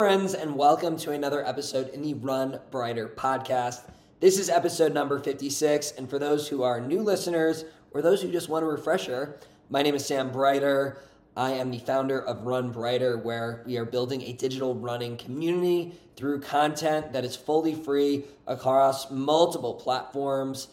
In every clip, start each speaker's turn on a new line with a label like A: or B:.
A: friends, and welcome to another episode in the Run Breiter podcast. This is episode number 56, and for those who are new listeners or those who just want a refresher, my name is Sam Breiter. I am the founder of Run Breiter, where we are building a digital running community through content that is fully free across multiple platforms.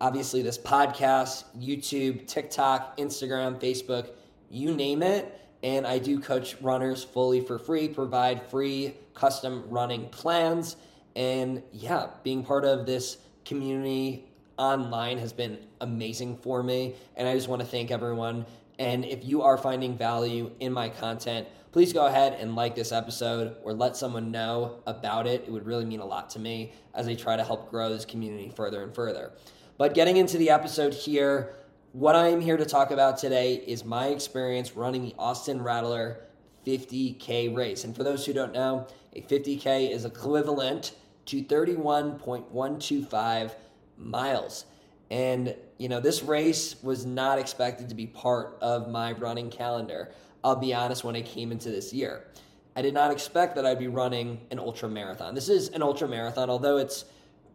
A: Obviously, this podcast, YouTube, TikTok, Instagram, Facebook, you name it and I do coach runners fully for free, provide free custom running plans. And yeah, being part of this community online has been amazing for me. And I just want to thank everyone. And if you are finding value in my content, please go ahead and like this episode or let someone know about it. It would really mean a lot to me as I try to help grow this community further and further. But getting into the episode here, what I am here to talk about today is my experience running the Austin Rattler 50K race. And for those who don't know, a 50K is equivalent to 31.125 miles. And, you know, this race was not expected to be part of my running calendar. I'll be honest, when I came into this year, I did not expect that I'd be running an ultra marathon. This is an ultra marathon, although it's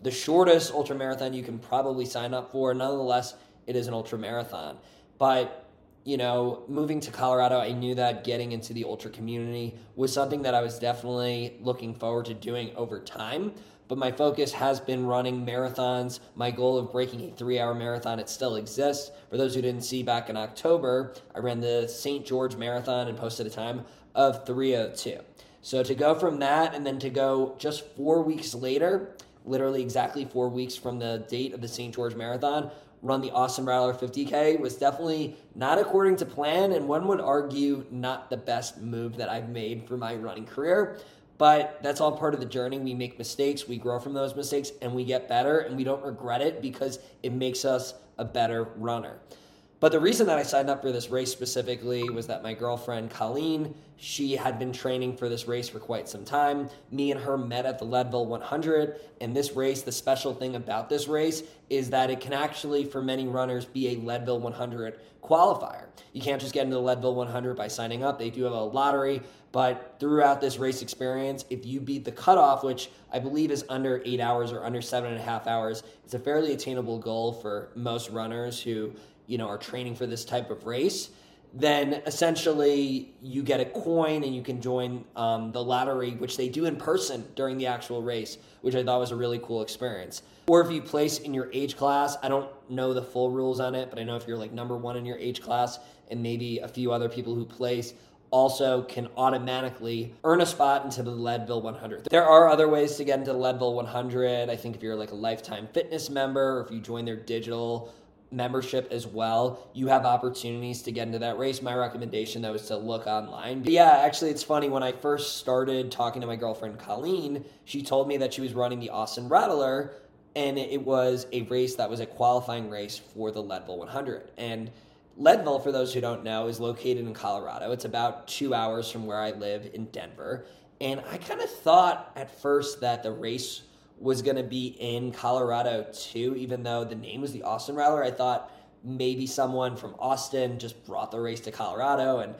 A: the shortest ultra marathon you can probably sign up for. Nonetheless, it is an ultra marathon. But, you know, moving to Colorado, I knew that getting into the ultra community was something that I was definitely looking forward to doing over time. But my focus has been running marathons. My goal of breaking a three hour marathon, it still exists. For those who didn't see back in October, I ran the St. George Marathon and posted a time of 302. So to go from that and then to go just four weeks later, literally exactly four weeks from the date of the St. George Marathon, run the Austin Rattler 50K was definitely not according to plan, and one would argue not the best move that I've made for my running career. But that's all part of the journey. We make mistakes, we grow from those mistakes, and we get better, and we don't regret it because it makes us a better runner. But the reason that I signed up for this race specifically was that my girlfriend Colleen, she had been training for this race for quite some time. Me and her met at the Leadville 100, and this race, the special thing about this race is that it can actually, for many runners, be a Leadville 100 qualifier. You can't just get into the Leadville 100 by signing up. They do have a lottery, but throughout this race experience, if you beat the cutoff, which I believe is under eight hours or under seven and a half hours, it's a fairly attainable goal for most runners who you know are training for this type of race then essentially you get a coin and you can join um, the lottery, which they do in person during the actual race, which I thought was a really cool experience. Or if you place in your age class, I don't know the full rules on it, but I know if you're like number one in your age class and maybe a few other people who place also can automatically earn a spot into the Leadville 100. There are other ways to get into Leadville 100. I think if you're like a lifetime fitness member or if you join their digital membership as well, you have opportunities to get into that race. My recommendation though is to look online. But yeah, actually it's funny when I first started talking to my girlfriend Colleen, she told me that she was running the Austin Rattler and it was a race that was a qualifying race for the Leadville 100. And Leadville, for those who don't know, is located in Colorado. It's about two hours from where I live in Denver. And I kind of thought at first that the race was going to be in Colorado too, even though the name was the Austin Rattler. I thought maybe someone from Austin just brought the race to Colorado and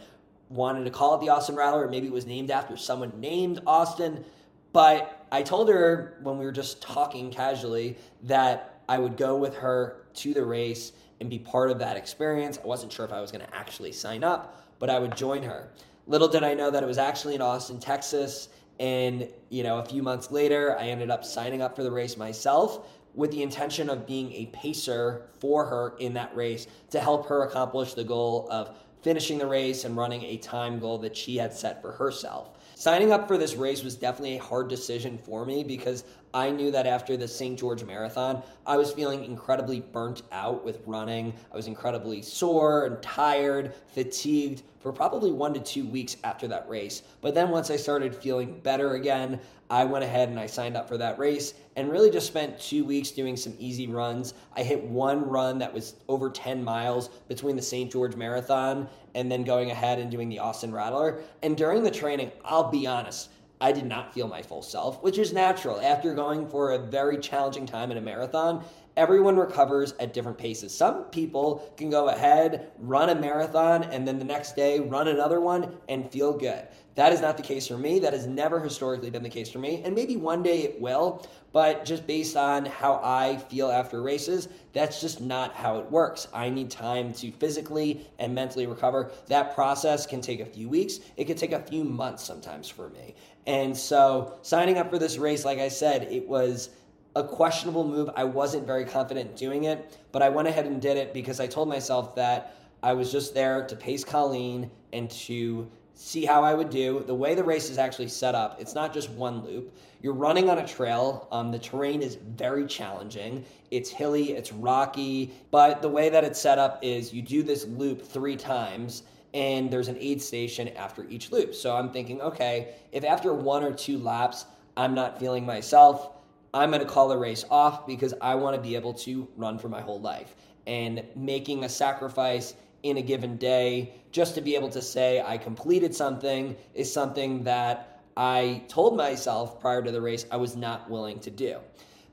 A: wanted to call it the Austin Rattler, or maybe it was named after someone named Austin. But I told her when we were just talking casually that I would go with her to the race and be part of that experience. I wasn't sure if I was going to actually sign up, but I would join her. Little did I know that it was actually in Austin, Texas, and, you know, a few months later, I ended up signing up for the race myself with the intention of being a pacer for her in that race to help her accomplish the goal of finishing the race and running a time goal that she had set for herself. Signing up for this race was definitely a hard decision for me because I knew that after the St. George Marathon, I was feeling incredibly burnt out with running. I was incredibly sore and tired, fatigued for probably one to two weeks after that race. But then once I started feeling better again, I went ahead and I signed up for that race and really just spent two weeks doing some easy runs. I hit one run that was over 10 miles between the St. George Marathon and then going ahead and doing the Austin Rattler. And during the training, I'll be honest, I did not feel my full self, which is natural. After going for a very challenging time in a marathon, everyone recovers at different paces. Some people can go ahead, run a marathon, and then the next day run another one and feel good. That is not the case for me. That has never historically been the case for me. And maybe one day it will, but just based on how I feel after races, that's just not how it works. I need time to physically and mentally recover. That process can take a few weeks, it could take a few months sometimes for me. And so, signing up for this race, like I said, it was a questionable move. I wasn't very confident doing it, but I went ahead and did it because I told myself that I was just there to pace Colleen and to see how I would do. The way the race is actually set up, it's not just one loop. You're running on a trail. Um, the terrain is very challenging. It's hilly, it's rocky, but the way that it's set up is you do this loop three times and there's an aid station after each loop. So I'm thinking, okay, if after one or two laps I'm not feeling myself, I'm to call the race off because I want to be able to run for my whole life. And making a sacrifice in a given day just to be able to say I completed something is something that I told myself prior to the race I was not willing to do.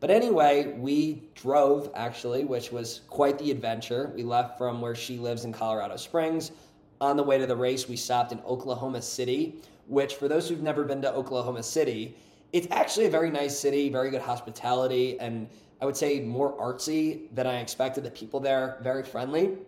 A: But anyway, we drove actually, which was quite the adventure. We left from where she lives in Colorado Springs. On the way to the race, we stopped in Oklahoma City, which, for those who've never been to Oklahoma City, it's actually a very nice city, very good hospitality, and I would say more artsy than I expected. The people there very friendly.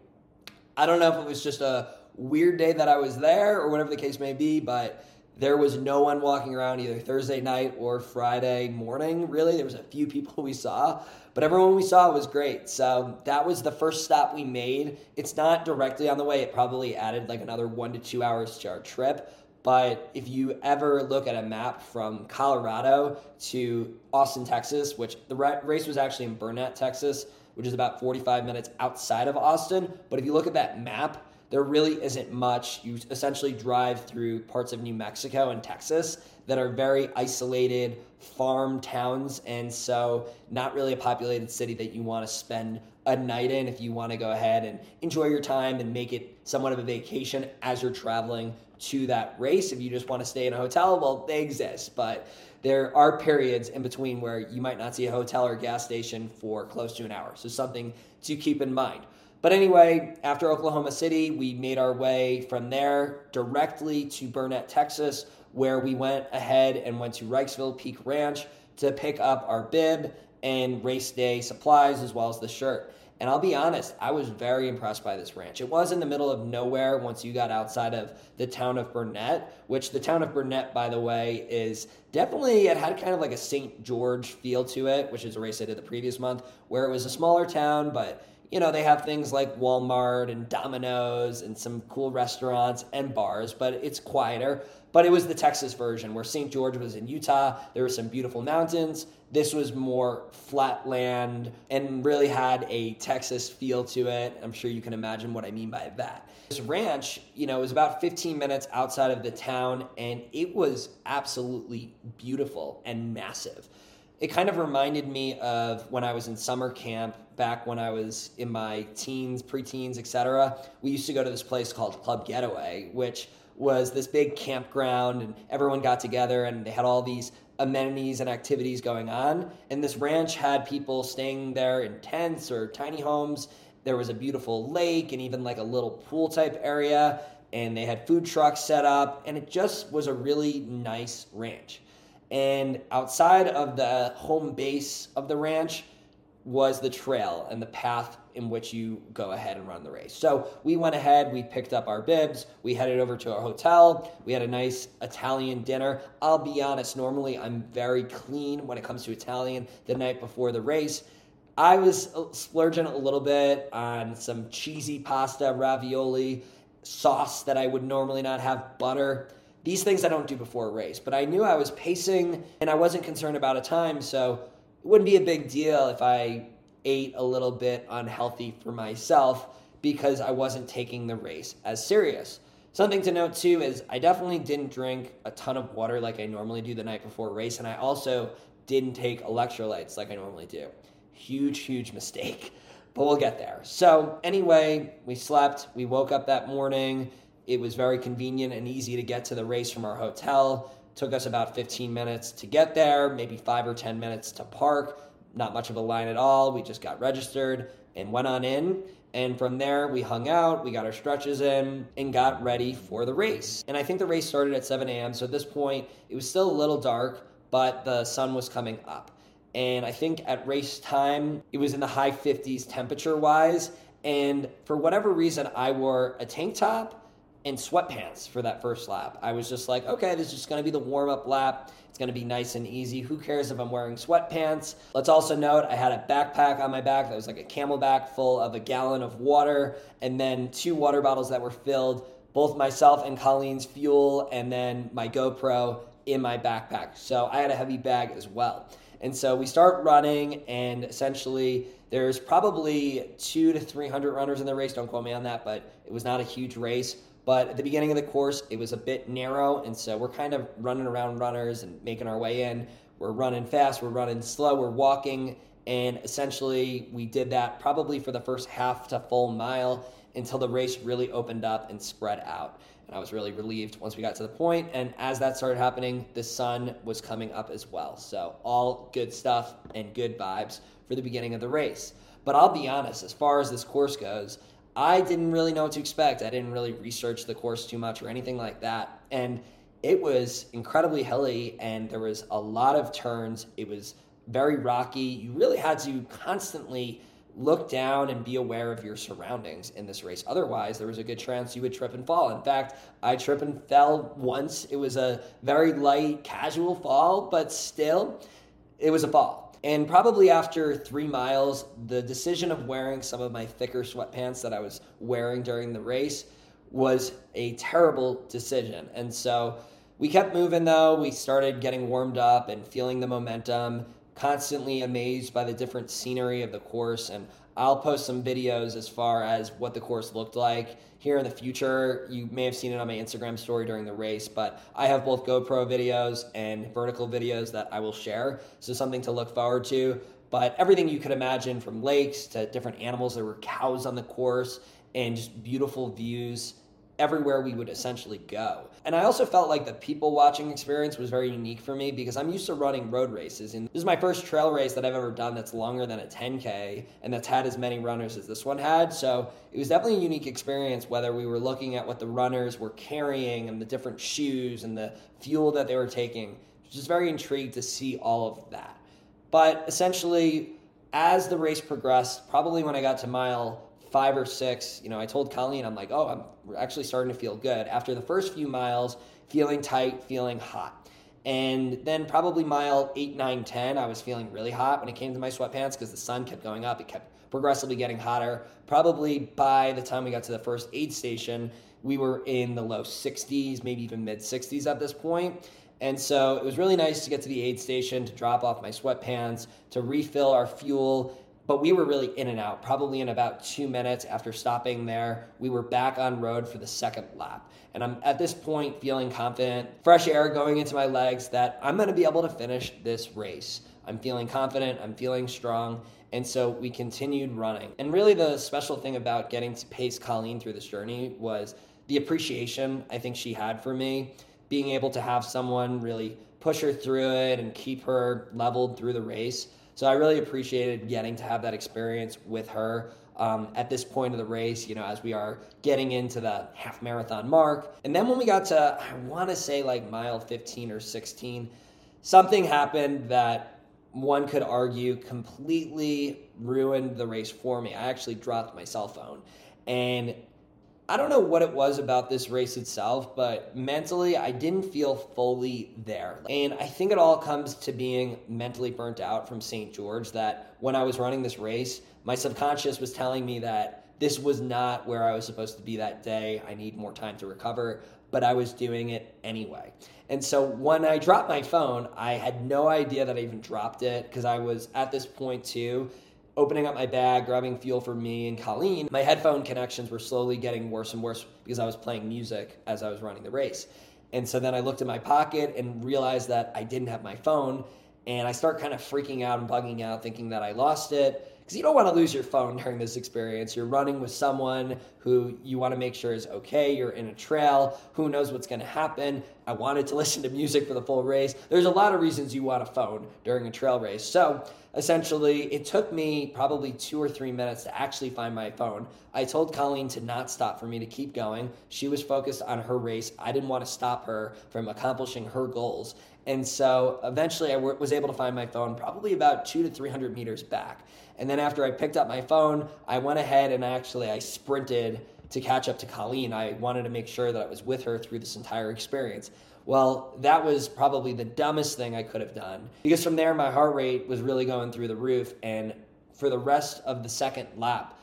A: I don't know if it was just a weird day that I was there or whatever the case may be, but there was no one walking around either Thursday night or Friday morning. Really, there was a few people we saw, but everyone we saw was great. So that was the first stop we made. It's not directly on the way. It probably added like another one to two hours to our trip. But if you ever look at a map from Colorado to Austin, Texas, which the race was actually in Burnet, Texas, which is about 45 minutes outside of Austin. But if you look at that map, there really isn't much. You essentially drive through parts of New Mexico and Texas that are very isolated farm towns, and so not really a populated city that you want to spend a night in if you want to go ahead and enjoy your time and make it somewhat of a vacation as you're traveling to that race. If you just want to stay in a hotel, well, they exist, but there are periods in between where you might not see a hotel or gas station for close to an hour. So, something to keep in mind. But anyway, after Oklahoma City, we made our way from there directly to Burnet, Texas, where we went ahead and went to Reveille Peak Ranch to pick up our bib and race day supplies as well as the shirt. And I'll be honest, I was very impressed by this ranch. It was in the middle of nowhere once you got outside of the town of Burnet, which the town of Burnet, by the way, is definitely, it had kind of like a St. George feel to it, which is a race I did the previous month, where it was a smaller town, but you know, they have things like Walmart and Domino's and some cool restaurants and bars, but it's quieter. But it was the Texas version where St. George was in Utah. There were some beautiful mountains. This was more flat land and really had a Texas feel to it. I'm sure you can imagine what I mean by that. This ranch, you know, was about 15 minutes outside of the town and it was absolutely beautiful and massive. It kind of reminded me of when I was in summer camp back when I was in my teens, preteens, etc. We used to go to this place called Club Getaway, which was this big campground and everyone got together and they had all these amenities and activities going on. And this ranch had people staying there in tents or tiny homes. There was a beautiful lake and even like a little pool type area. And they had food trucks set up. And it just was a really nice ranch. And outside of the home base of the ranch was the trail and the path in which you go ahead and run the race. So we went ahead, we picked up our bibs, we headed over to our hotel, we had a nice Italian dinner. I'll be honest, normally I'm very clean when it comes to Italian the night before the race. I was splurging a little bit on some cheesy pasta, ravioli, sauce that I would normally not have, butter. These things I don't do before a race, but I knew I was pacing and I wasn't concerned about a time, so it wouldn't be a big deal if I ate a little bit unhealthy for myself because I wasn't taking the race as serious. Something to note too is I definitely didn't drink a ton of water like I normally do the night before race, and I also didn't take electrolytes like I normally do. Huge, huge mistake, but we'll get there. So, anyway, we slept, we woke up that morning. It was very convenient and easy to get to the race from our hotel. Took us about 15 minutes to get there, maybe five or 10 minutes to park not much of a line at all. We just got registered and went on in. And from there, we hung out, we got our stretches in, and got ready for the race. And I think the race started at 7 a.m. So at this point, it was still a little dark, but the sun was coming up. And I think at race time, it was in the high 50s temperature wise. And for whatever reason, I wore a tank top and sweatpants for that first lap. I was just like, okay, this is just gonna be the warm up lap. It's gonna be nice and easy. Who cares if I'm wearing sweatpants? Let's also note I had a backpack on my back that was like a CamelBak full of a gallon of water and then two water bottles that were filled, both myself and Colleen's fuel, and then my GoPro in my backpack. So I had a heavy bag as well. And so we start running, and essentially, there's probably two to 300 runners in the race. Don't quote me on that, but it was not a huge race. But at the beginning of the course, it was a bit narrow, and so we're kind of running around runners and making our way in. We're running fast, we're running slow, we're walking, and essentially we did that probably for the first half to full mile until the race really opened up and spread out. And I was really relieved once we got to the point. And as that started happening, the sun was coming up as well. So, all good stuff and good vibes for the beginning of the race. But I'll be honest, as far as this course goes, I didn't really know what to expect. I didn't really research the course too much or anything like that. And it was incredibly hilly and there was a lot of turns. It was very rocky. You really had to constantly look down and be aware of your surroundings in this race. Otherwise, there was a good chance you would trip and fall. In fact, I tripped and fell once. It was a very light, casual fall, but still, it was a fall. And probably after three miles, the decision of wearing some of my thicker sweatpants that I was wearing during the race was a terrible decision. And so we kept moving though. We started getting warmed up and feeling the momentum, constantly amazed by the different scenery of the course. And I'll post some videos as far as what the course looked like here in the future. You may have seen it on my Instagram story during the race, but I have both GoPro videos and vertical videos that I will share. So something to look forward to. But everything you could imagine from lakes to different animals, there were cows on the course and just beautiful views everywhere we would essentially go. And I also felt like the people watching experience was very unique for me because I'm used to running road races. And this is my first trail race that I've ever done that's longer than a 10K and that's had as many runners as this one had. So it was definitely a unique experience, whether we were looking at what the runners were carrying and the different shoes and the fuel that they were taking. Just very intrigued to see all of that. But essentially, as the race progressed, probably when I got to mile five or six, you know, I told Colleen, I'm like, oh, I'm actually starting to feel good. After the first few miles, feeling tight, feeling hot. And then probably mile eight, nine, 10, I was feeling really hot when it came to my sweatpants because the sun kept going up. It kept progressively getting hotter. Probably by the time we got to the first aid station, we were in the low 60s, maybe even mid 60s at this point. And so it was really nice to get to the aid station to drop off my sweatpants, to refill our fuel, but we were really in and out. Probably in about two minutes after stopping there, we were back on road for the second lap. And I'm at this point feeling confident, fresh air going into my legs that I'm going to be able to finish this race. I'm feeling confident, I'm feeling strong. And so we continued running. And really, the special thing about getting to pace Colleen through this journey was the appreciation I think she had for me, being able to have someone really push her through it and keep her leveled through the race so I really appreciated getting to have that experience with her um, at this point of the race, you know, as we are getting into the half marathon mark. And then when we got to, I want to say like mile 15 or 16, something happened that one could argue completely ruined the race for me. I actually dropped my cell phone. And I don't know what it was about this race itself, but mentally, I didn't feel fully there. And I think it all comes to being mentally burnt out from St. George. That when I was running this race, my subconscious was telling me that this was not where I was supposed to be that day. I need more time to recover, but I was doing it anyway. And so when I dropped my phone, I had no idea that I even dropped it because I was at this point too opening up my bag, grabbing fuel for me and Colleen, my headphone connections were slowly getting worse and worse because I was playing music as I was running the race. And so then I looked in my pocket and realized that I didn't have my phone. And I start kind of freaking out and bugging out, thinking that I lost it. Because you don't want to lose your phone during this experience. You're running with someone who you want to make sure is okay. You're in a trail. Who knows what's going to happen? I wanted to listen to music for the full race. There's a lot of reasons you want a phone during a trail race. So essentially, it took me probably two or three minutes to actually find my phone. I told Colleen to not stop for me to keep going. She was focused on her race. I didn't want to stop her from accomplishing her goals. And so eventually I w- was able to find my phone probably about two to 300 meters back. And then after I picked up my phone, I went ahead and actually I sprinted to catch up to Colleen. I wanted to make sure that I was with her through this entire experience. Well, that was probably the dumbest thing I could have done because from there my heart rate was really going through the roof. And for the rest of the second lap,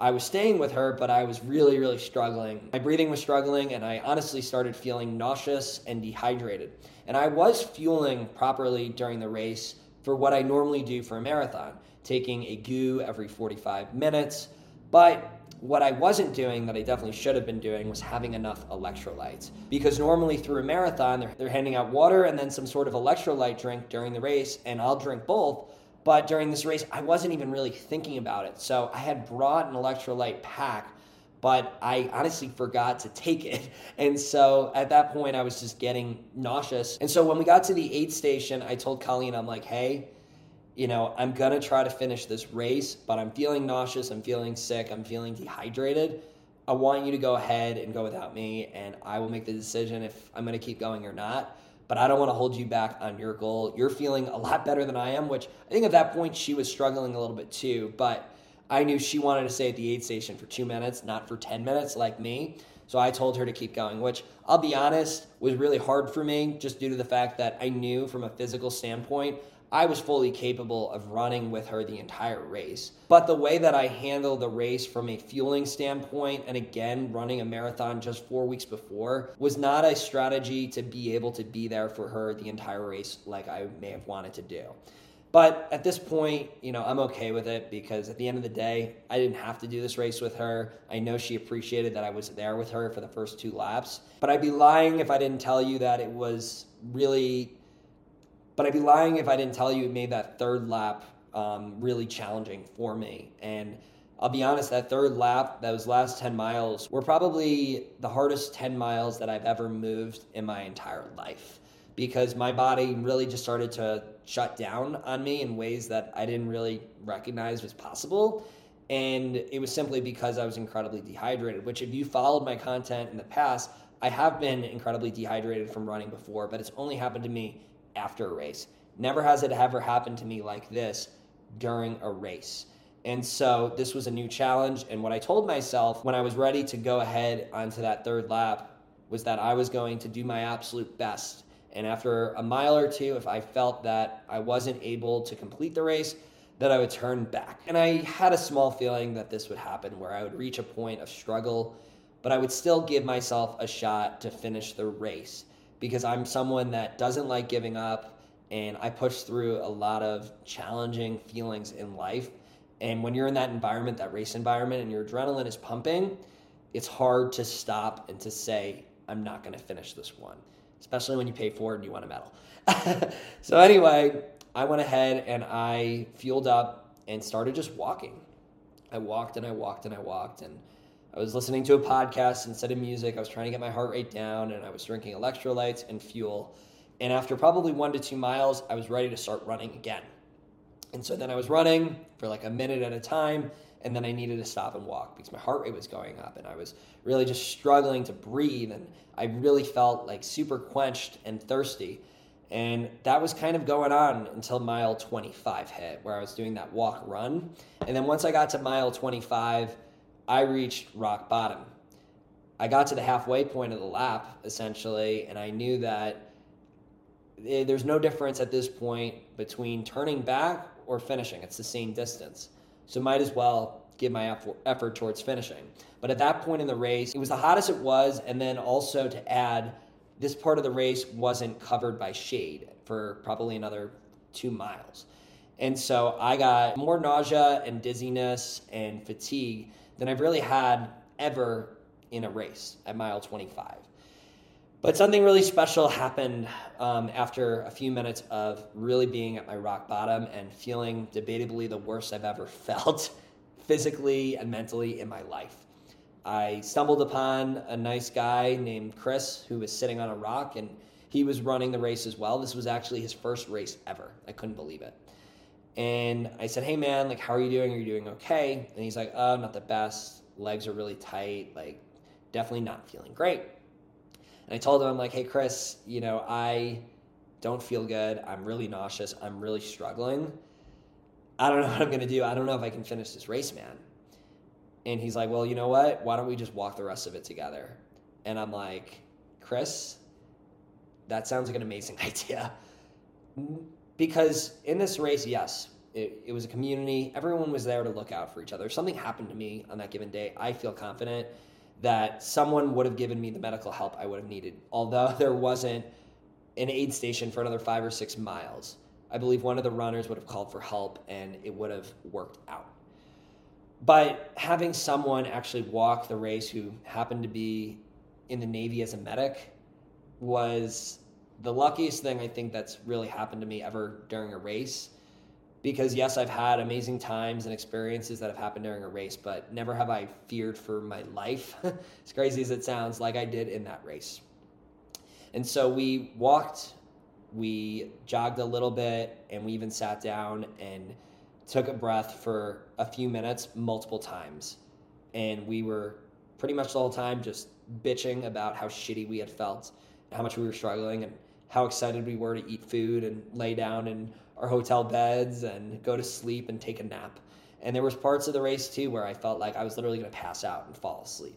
A: I was staying with her, but I was really, really struggling. My breathing was struggling, and I honestly started feeling nauseous and dehydrated. And I was fueling properly during the race for what I normally do for a marathon, taking a GU every 45 minutes. But what I wasn't doing that I definitely should have been doing was having enough electrolytes. Because normally through a marathon, they're, they're handing out water and then some sort of electrolyte drink during the race, and I'll drink both. But during this race, I wasn't even really thinking about it. So I had brought an electrolyte pack but I honestly forgot to take it. And so at that point, I was just getting nauseous. And so when we got to the aid station, I told Colleen, I'm like, hey, you know, I'm gonna try to finish this race, but I'm feeling nauseous, I'm feeling sick, I'm feeling dehydrated. I want you to go ahead and go without me, and I will make the decision if I'm gonna keep going or not. But I don't wanna hold you back on your goal. You're feeling a lot better than I am, which I think at that point she was struggling a little bit too. But I knew she wanted to stay at the aid station for two minutes, not for 10 minutes like me. So I told her to keep going, which I'll be honest was really hard for me just due to the fact that I knew from a physical standpoint I was fully capable of running with her the entire race. But the way that I handled the race from a fueling standpoint, and again, running a marathon just four weeks before, was not a strategy to be able to be there for her the entire race like I may have wanted to do. But at this point, you know, I'm okay with it because at the end of the day, I didn't have to do this race with her. I know she appreciated that I was there with her for the first two laps. But I'd be lying if I didn't tell you that it was really. But I'd be lying if I didn't tell you it made that third lap um, really challenging for me. And I'll be honest, that third lap, those last 10 miles, were probably the hardest 10 miles that I've ever moved in my entire life because my body really just started to shut down on me in ways that I didn't really recognize was possible. And it was simply because I was incredibly dehydrated, which, if you followed my content in the past, I have been incredibly dehydrated from running before, but it's only happened to me after a race. Never has it ever happened to me like this during a race. And so this was a new challenge. And what I told myself when I was ready to go ahead onto that third lap was that I was going to do my absolute best and after a mile or two, if I felt that I wasn't able to complete the race, that I would turn back. And I had a small feeling that this would happen where I would reach a point of struggle, but I would still give myself a shot to finish the race because I'm someone that doesn't like giving up and I push through a lot of challenging feelings in life. And when you're in that environment, that race environment, and your adrenaline is pumping, it's hard to stop and to say, I'm not going to finish this one especially when you pay for it and you want a medal. so anyway, I went ahead and I fueled up and started just walking. I walked and I walked and I walked and I was listening to a podcast instead of music. I was trying to get my heart rate down and I was drinking electrolytes and fuel. And after probably one to two miles, I was ready to start running again. And so then I was running for like a minute at a time and then I needed to stop and walk because my heart rate was going up and I was really just struggling to breathe and I really felt like super quenched and thirsty. And that was kind of going on until mile 25 hit, where I was doing that walk run. And then once I got to mile 25, I reached rock bottom. I got to the halfway point of the lap, essentially, and I knew that eh, there's no difference at this point between turning back or finishing. It's the same distance. So might as well give my effort towards finishing. But at that point in the race, it was the hottest it was, and then also to add, this part of the race wasn't covered by shade for probably another two miles. And so I got more nausea and dizziness and fatigue than I've really had ever in a race at mile 25. But something really special happened um, after a few minutes of really being at my rock bottom and feeling debatably the worst I've ever felt physically and mentally in my life. I stumbled upon a nice guy named Chris who was sitting on a rock and he was running the race as well. This was actually his first race ever. I couldn't believe it. And I said, Hey man, like, how are you doing? Are you doing okay? And he's like, Oh, not the best. Legs are really tight. Like, definitely not feeling great. And I told him, I'm like, hey, Chris, you know, I don't feel good. I'm really nauseous. I'm really struggling. I don't know what I'm going to do. I don't know if I can finish this race, man. And he's like, well, you know what? Why don't we just walk the rest of it together? And I'm like, Chris, that sounds like an amazing idea. Because in this race, yes, it, it was a community. Everyone was there to look out for each other. If something happened to me on that given day, I feel confident that someone would have given me the medical help I would have needed. Although there wasn't an aid station for another five or six miles, I believe one of the runners would have called for help and it would have worked out. But having someone actually walk the race who happened to be in the Navy as a medic was the luckiest thing I think that's really happened to me ever during a race because yes, I've had amazing times and experiences that have happened during a race, but never have I feared for my life, as crazy as it sounds, like I did in that race. And so we walked, we jogged a little bit, and we even sat down and took a breath for a few minutes multiple times. And we were pretty much the whole time just bitching about how shitty we had felt, how much we were struggling, and how excited we were to eat food and lay down in our hotel beds and go to sleep and take a nap. And there was parts of the race too where I felt like I was literally going to pass out and fall asleep.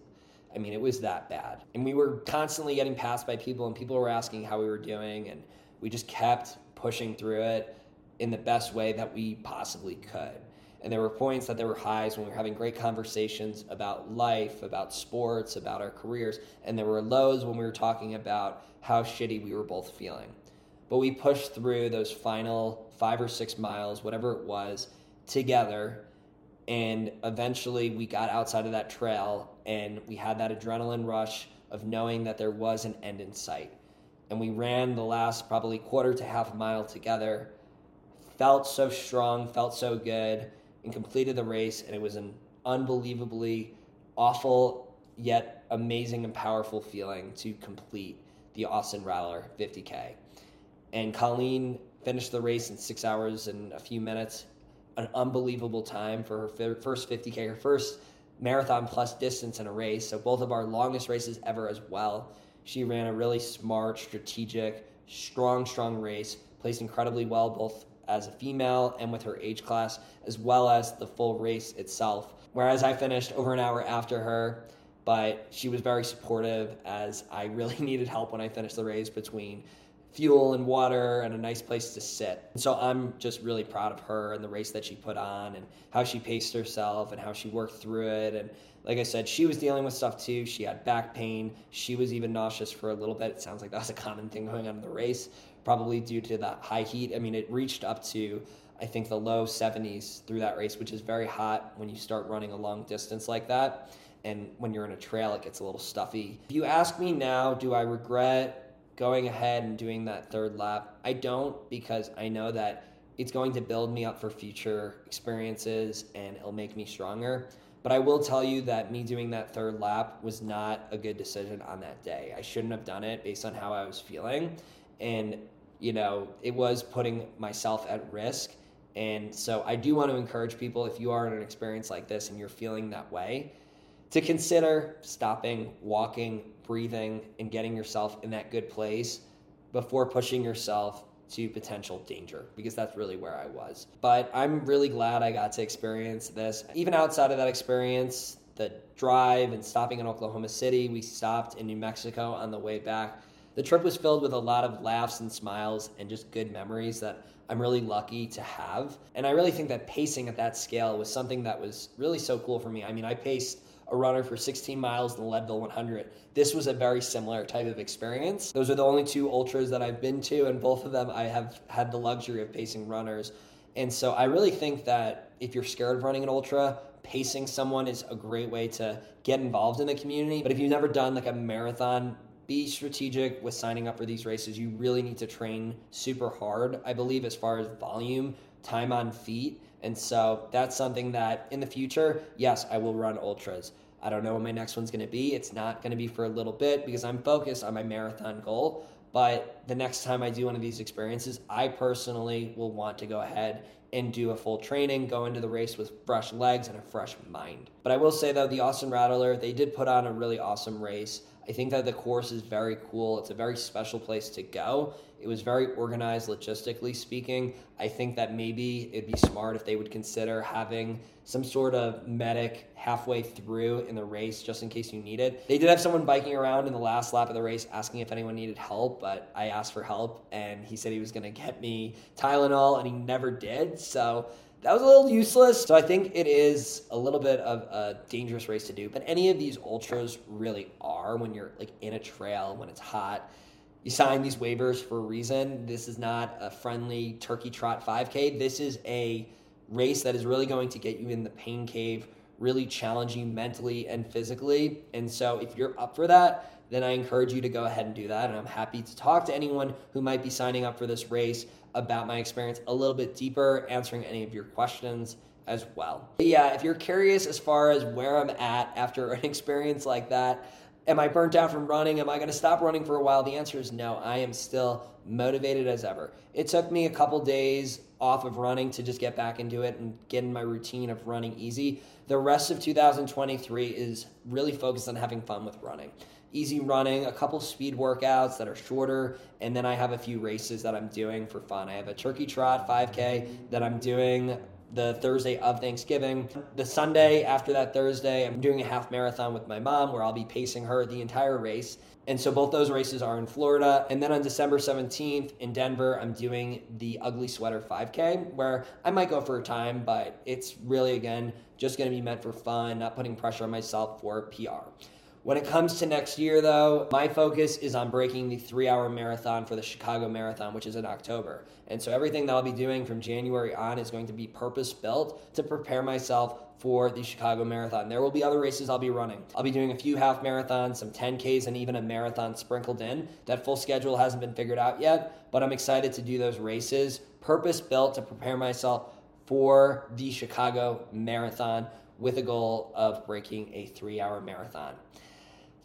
A: I mean, it was that bad. And we were constantly getting passed by people and people were asking how we were doing and we just kept pushing through it in the best way that we possibly could. And there were points that there were highs when we were having great conversations about life, about sports, about our careers. And there were lows when we were talking about how shitty we were both feeling. But we pushed through those final five or six miles, whatever it was, together. And eventually we got outside of that trail and we had that adrenaline rush of knowing that there was an end in sight. And we ran the last probably quarter to half mile together, felt so strong, felt so good, and completed the race. And it was an unbelievably awful yet amazing and powerful feeling to complete the Austin Rattler 50K. And Colleen finished the race in six hours and a few minutes. An unbelievable time for her first 50K, her first marathon plus distance in a race. So, both of our longest races ever as well. She ran a really smart, strategic, strong, strong race, placed incredibly well both as a female and with her age class, as well as the full race itself. Whereas I finished over an hour after her, but she was very supportive as I really needed help when I finished the race between fuel and water and a nice place to sit. And so I'm just really proud of her and the race that she put on and how she paced herself and how she worked through it. And like I said, she was dealing with stuff too. She had back pain. She was even nauseous for a little bit. It sounds like that was a common thing going on in the race, probably due to that high heat. I mean, it reached up to I think the low 70s through that race, which is very hot when you start running a long distance like that. And when you're in a trail, it gets a little stuffy. If you ask me now, do I regret going ahead and doing that third lap. I don't because I know that it's going to build me up for future experiences and it'll make me stronger. But I will tell you that me doing that third lap was not a good decision on that day. I shouldn't have done it based on how I was feeling. And, you know, it was putting myself at risk. And so I do want to encourage people if you are in an experience like this and you're feeling that way, to consider stopping, walking, breathing, and getting yourself in that good place before pushing yourself to potential danger because that's really where I was. But I'm really glad I got to experience this. Even outside of that experience, the drive and stopping in Oklahoma City, we stopped in New Mexico on the way back. The trip was filled with a lot of laughs and smiles and just good memories that I'm really lucky to have. And I really think that pacing at that scale was something that was really so cool for me. I mean, I paced a runner for 16 miles in the Leadville 100. This was a very similar type of experience. Those are the only two ultras that I've been to, and both of them I have had the luxury of pacing runners. And so I really think that if you're scared of running an ultra, pacing someone is a great way to get involved in the community. But if you've never done like a marathon be strategic with signing up for these races. You really need to train super hard, I believe, as far as volume, time on feet. And so that's something that in the future, yes, I will run ultras. I don't know when my next one's going to be. It's not going to be for a little bit because I'm focused on my marathon goal. But the next time I do one of these experiences, I personally will want to go ahead and do a full training, go into the race with fresh legs and a fresh mind. But I will say though, the Austin Rattler, they did put on a really awesome race. I think that the course is very cool. It's a very special place to go. It was very organized logistically speaking. I think that maybe it'd be smart if they would consider having some sort of medic halfway through in the race just in case you need it. They did have someone biking around in the last lap of the race asking if anyone needed help, but I asked for help and he said he was going to get me Tylenol and he never did. So that was a little useless. So I think it is a little bit of a dangerous race to do, but any of these ultras really are when you're like in a trail when it's hot. You sign these waivers for a reason. This is not a friendly turkey trot 5K. This is a race that is really going to get you in the pain cave, really challenge you mentally and physically. And so if you're up for that, then I encourage you to go ahead and do that. And I'm happy to talk to anyone who might be signing up for this race about my experience a little bit deeper, answering any of your questions as well. But yeah, if you're curious as far as where I'm at after an experience like that, am I burnt out from running? Am I going to stop running for a while? The answer is no. I am still motivated as ever. It took me a couple days off of running to just get back into it and get in my routine of running easy. The rest of 2023 is really focused on having fun with running easy running, a couple speed workouts that are shorter, and then I have a few races that I'm doing for fun. I have a turkey trot 5K that I'm doing the Thursday of Thanksgiving. The Sunday after that Thursday, I'm doing a half marathon with my mom where I'll be pacing her the entire race. And so both those races are in Florida. And then on December 17th in Denver, I'm doing the Ugly Sweater 5K where I might go for a time, but it's really, again, just going to be meant for fun, not putting pressure on myself for PR. When it comes to next year, though, my focus is on breaking the three hour marathon for the Chicago Marathon, which is in October. And so everything that I'll be doing from January on is going to be purpose built to prepare myself for the Chicago Marathon. There will be other races I'll be running. I'll be doing a few half marathons, some 10Ks, and even a marathon sprinkled in. That full schedule hasn't been figured out yet, but I'm excited to do those races, purpose built to prepare myself for the Chicago Marathon with a goal of breaking a three hour marathon.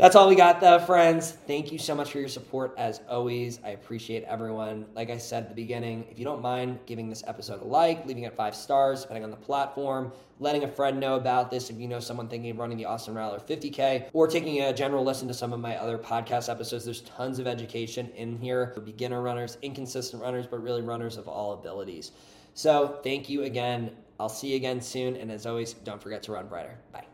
A: That's all we got, though, friends. Thank you so much for your support as always. I appreciate everyone. Like I said at the beginning, if you don't mind giving this episode a like, leaving it five stars, depending on the platform, letting a friend know about this if you know someone thinking of running the Austin Rattler 50K, or taking a general listen to some of my other podcast episodes. There's tons of education in here for beginner runners, inconsistent runners, but really runners of all abilities. So thank you again. I'll see you again soon. And as always, don't forget to run brighter. Bye.